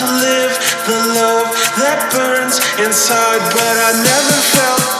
to live the love that burns inside, but I never felt.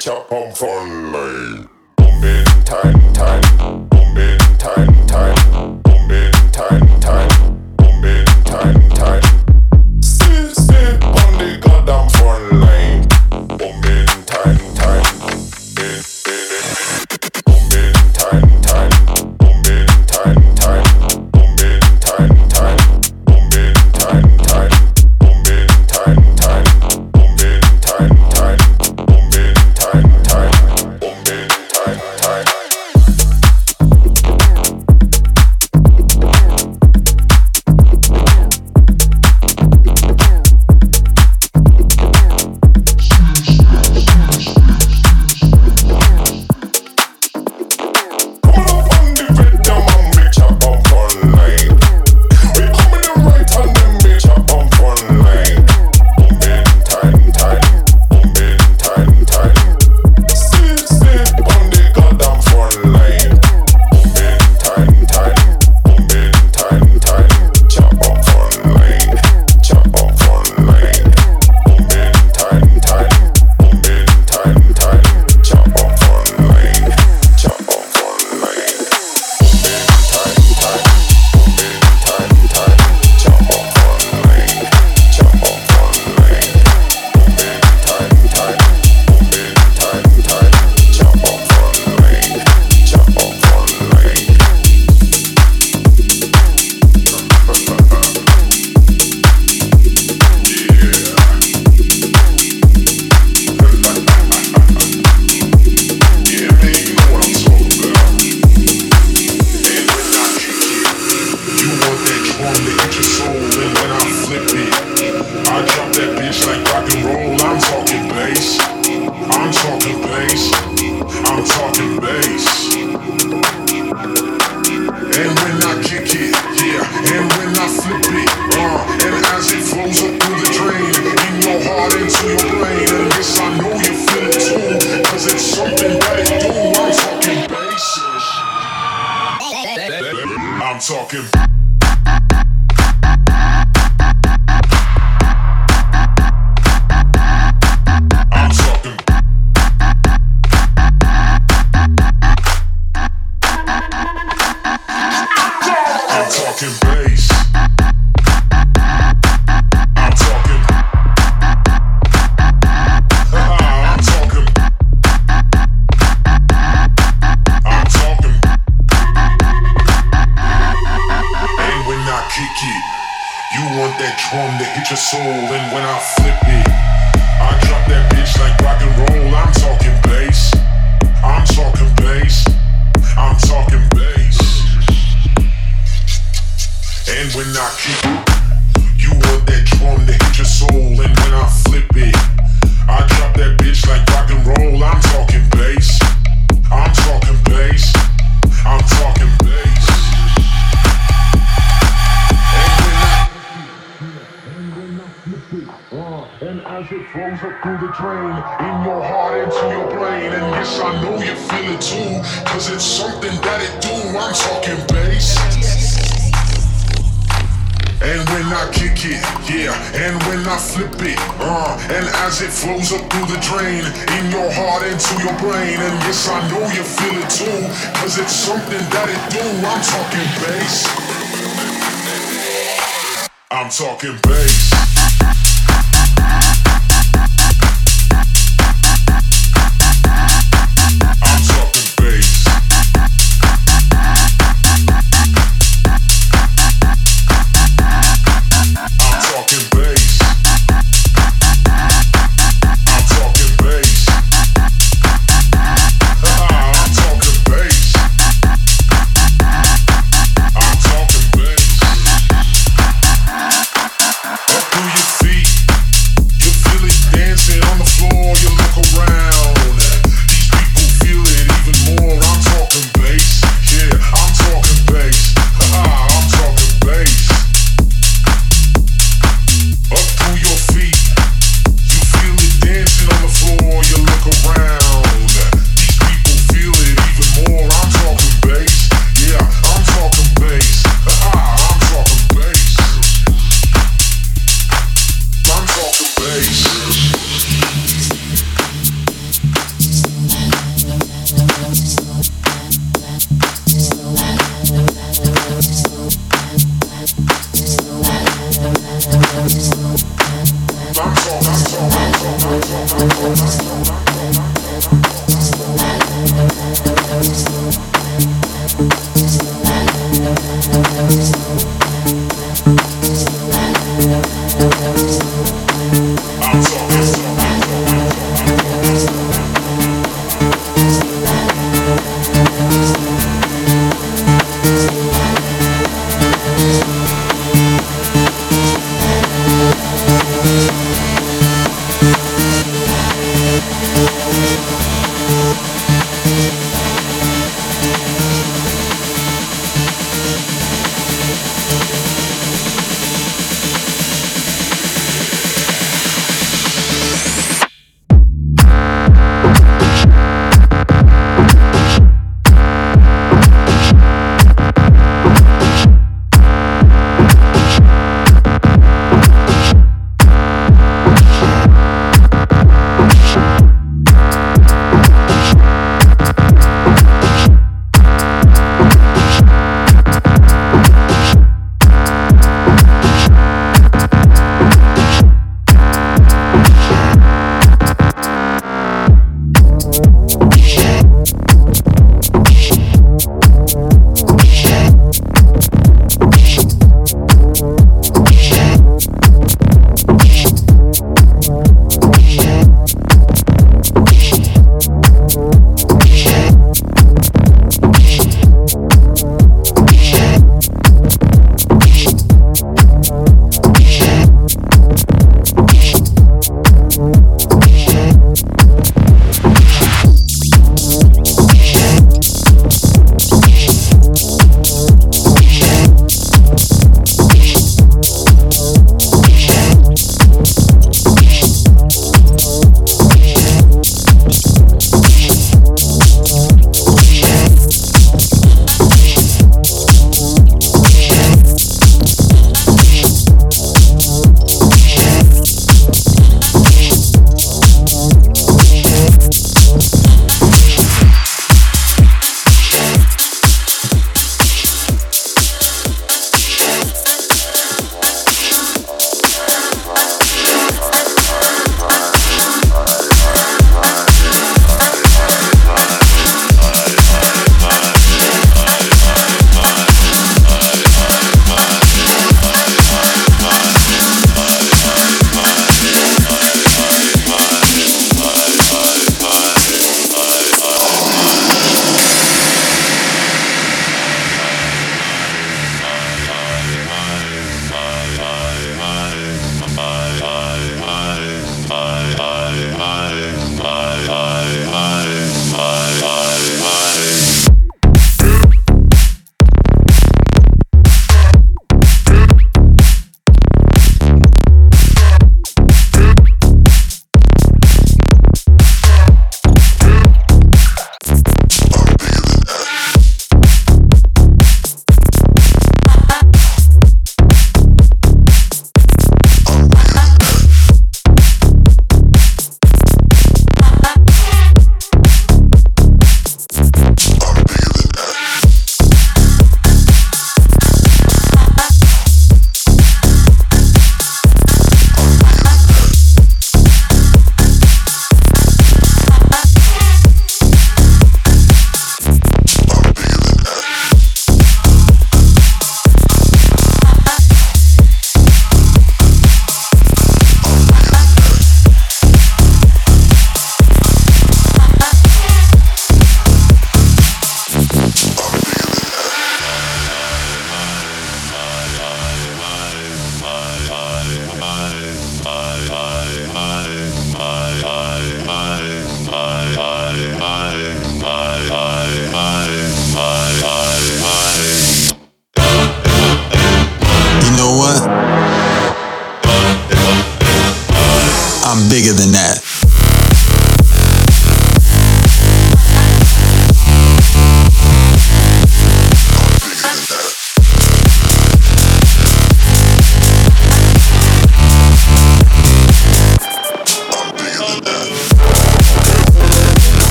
chop on fun lane. Boom in time, time, boom in time.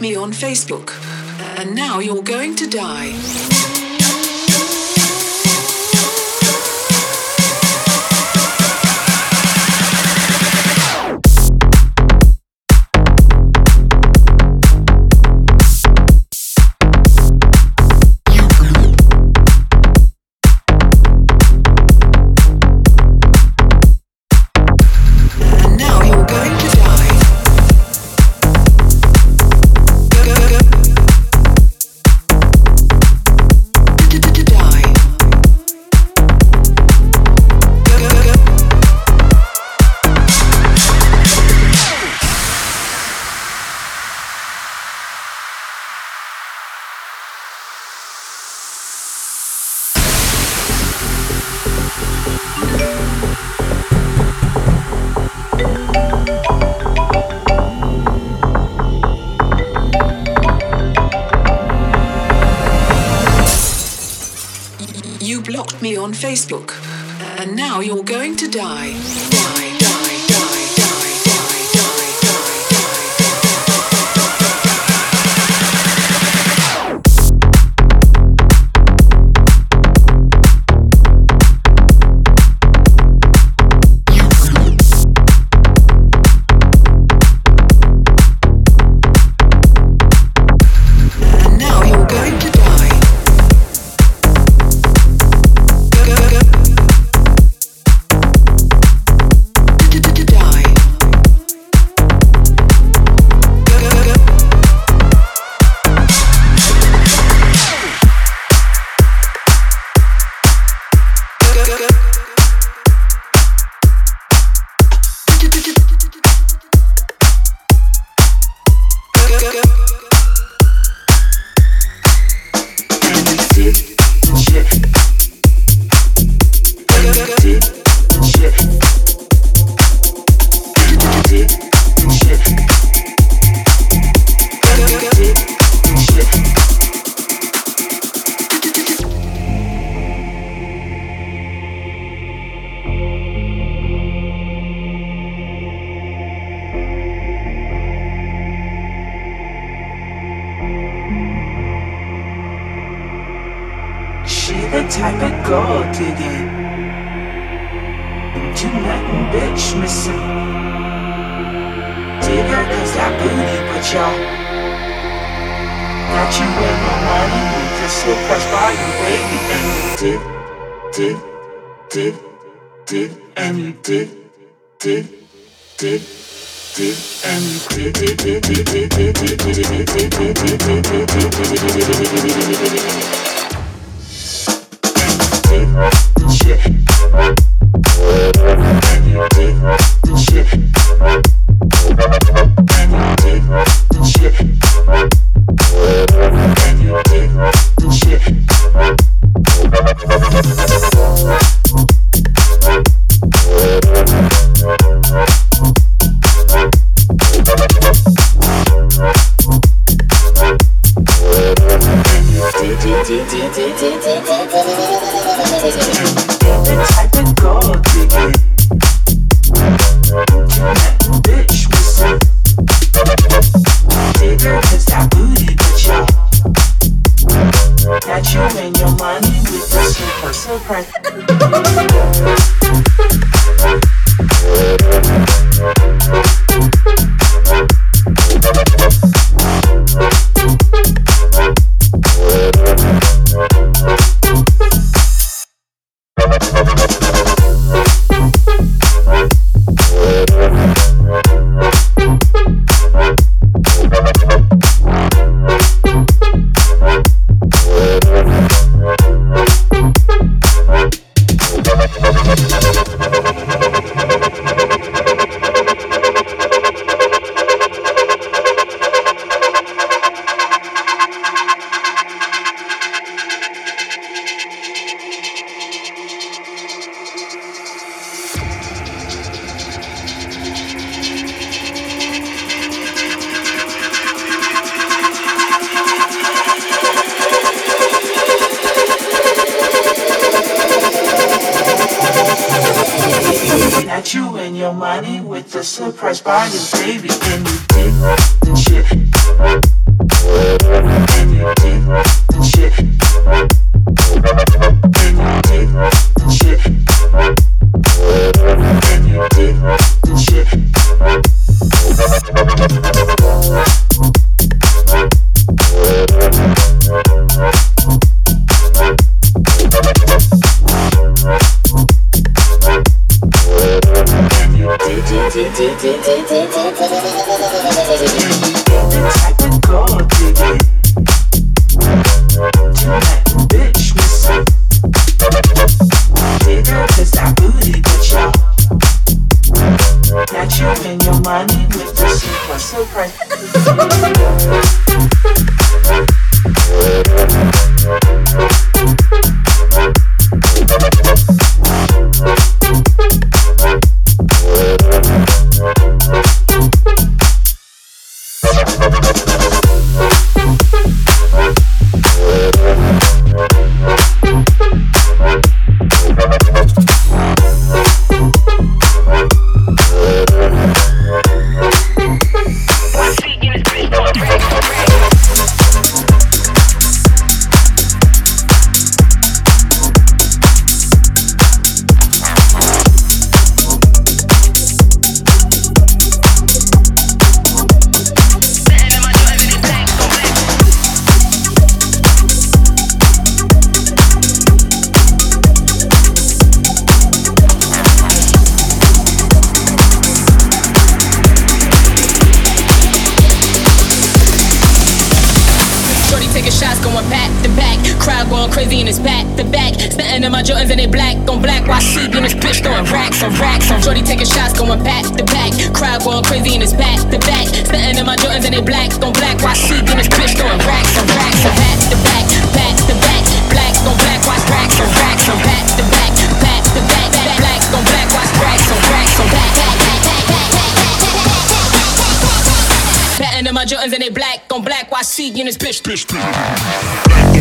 me on Facebook. And now you're going to die. Jordans and they black on black. Why sleep in this bitch throwing racks on racks on. Shorty taking shots going back to back. Crowd going crazy and it's back to back. Stunting in my Jordans and they black on black. Why sleep in this bitch throwing racks on racks on. Back to back, back to back. Black on black. Why racks on racks on. Back to back, back to back. Black on black. Why racks on racks on. Back. Patting in my Jordans and they black on black. Why see in this bitch? bitch, bitch.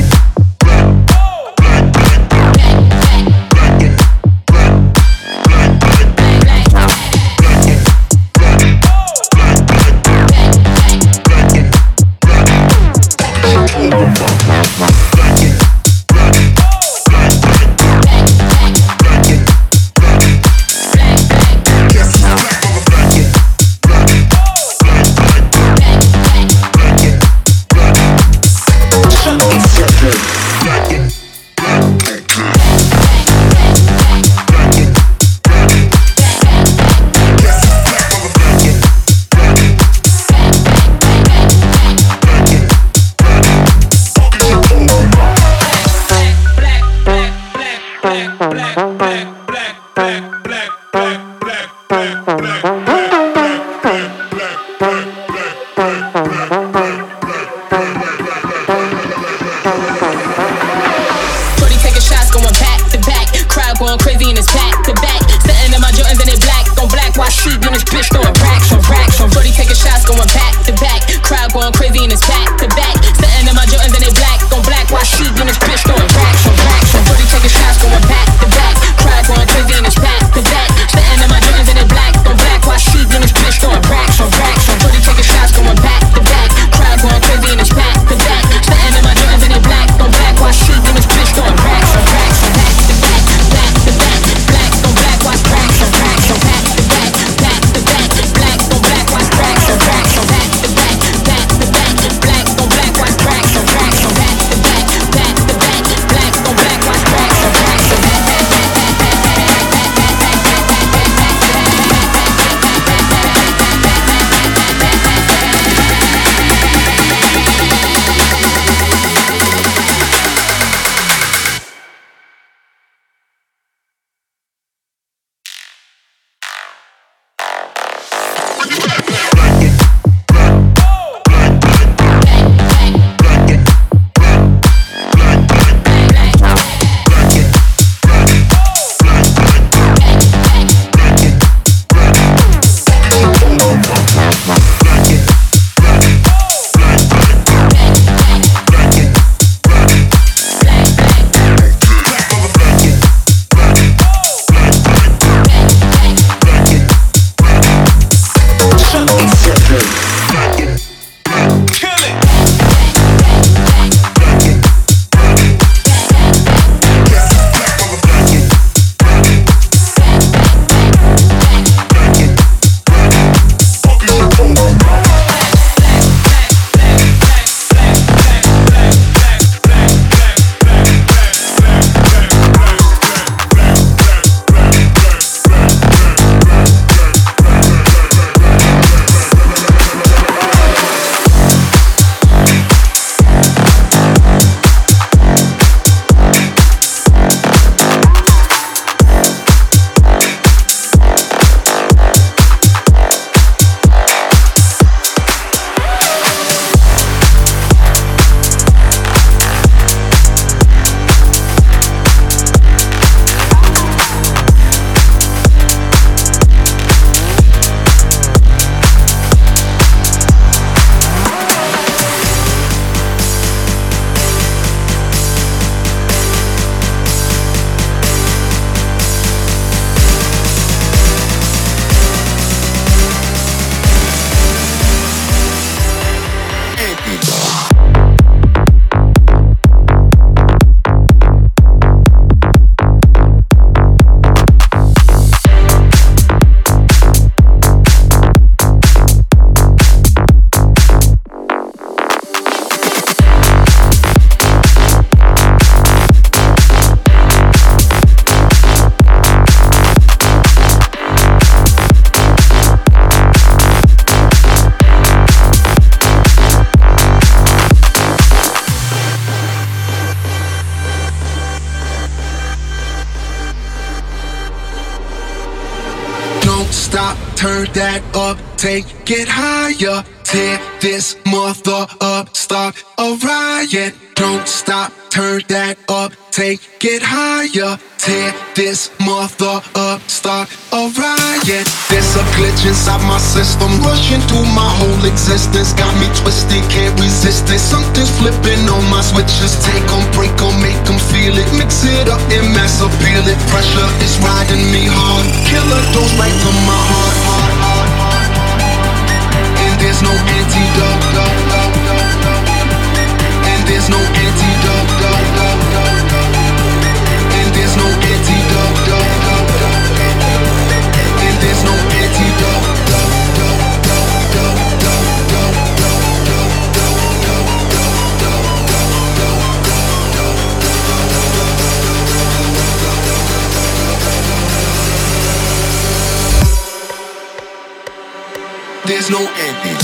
Take it higher. Tear this mother up, start a riot. Don't stop, turn that up, take it higher. Tear this mother up, start a riot. There's a glitch inside my system, rushing through my whole existence. Got me twisted, can't resist it. Something's flipping on my switches. Take them, break them, make them feel it. Mix it up and mass appeal it. Pressure is riding me hard. Killer dose right to my heart. There's no antidote. And there's no antidote. And there's no antidote. And there's no antidote. There's no antidote.